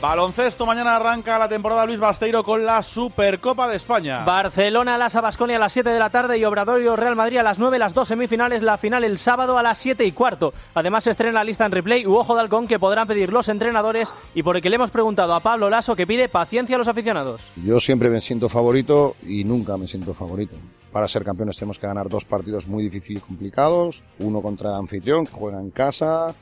Baloncesto, mañana arranca la temporada Luis Basteiro con la Supercopa de España. Barcelona, Lasa Basconia a las 7 de la tarde y Obradorio Real Madrid a las 9, las dos semifinales, la final el sábado a las 7 y cuarto. Además se estrena la lista en replay u ojo de halcón que podrán pedir los entrenadores y por el que le hemos preguntado a Pablo Lasso que pide paciencia a los aficionados. Yo siempre me siento favorito y nunca me siento favorito. Para ser campeones tenemos que ganar dos partidos muy difíciles y complicados, uno contra el anfitrión que juega en casa,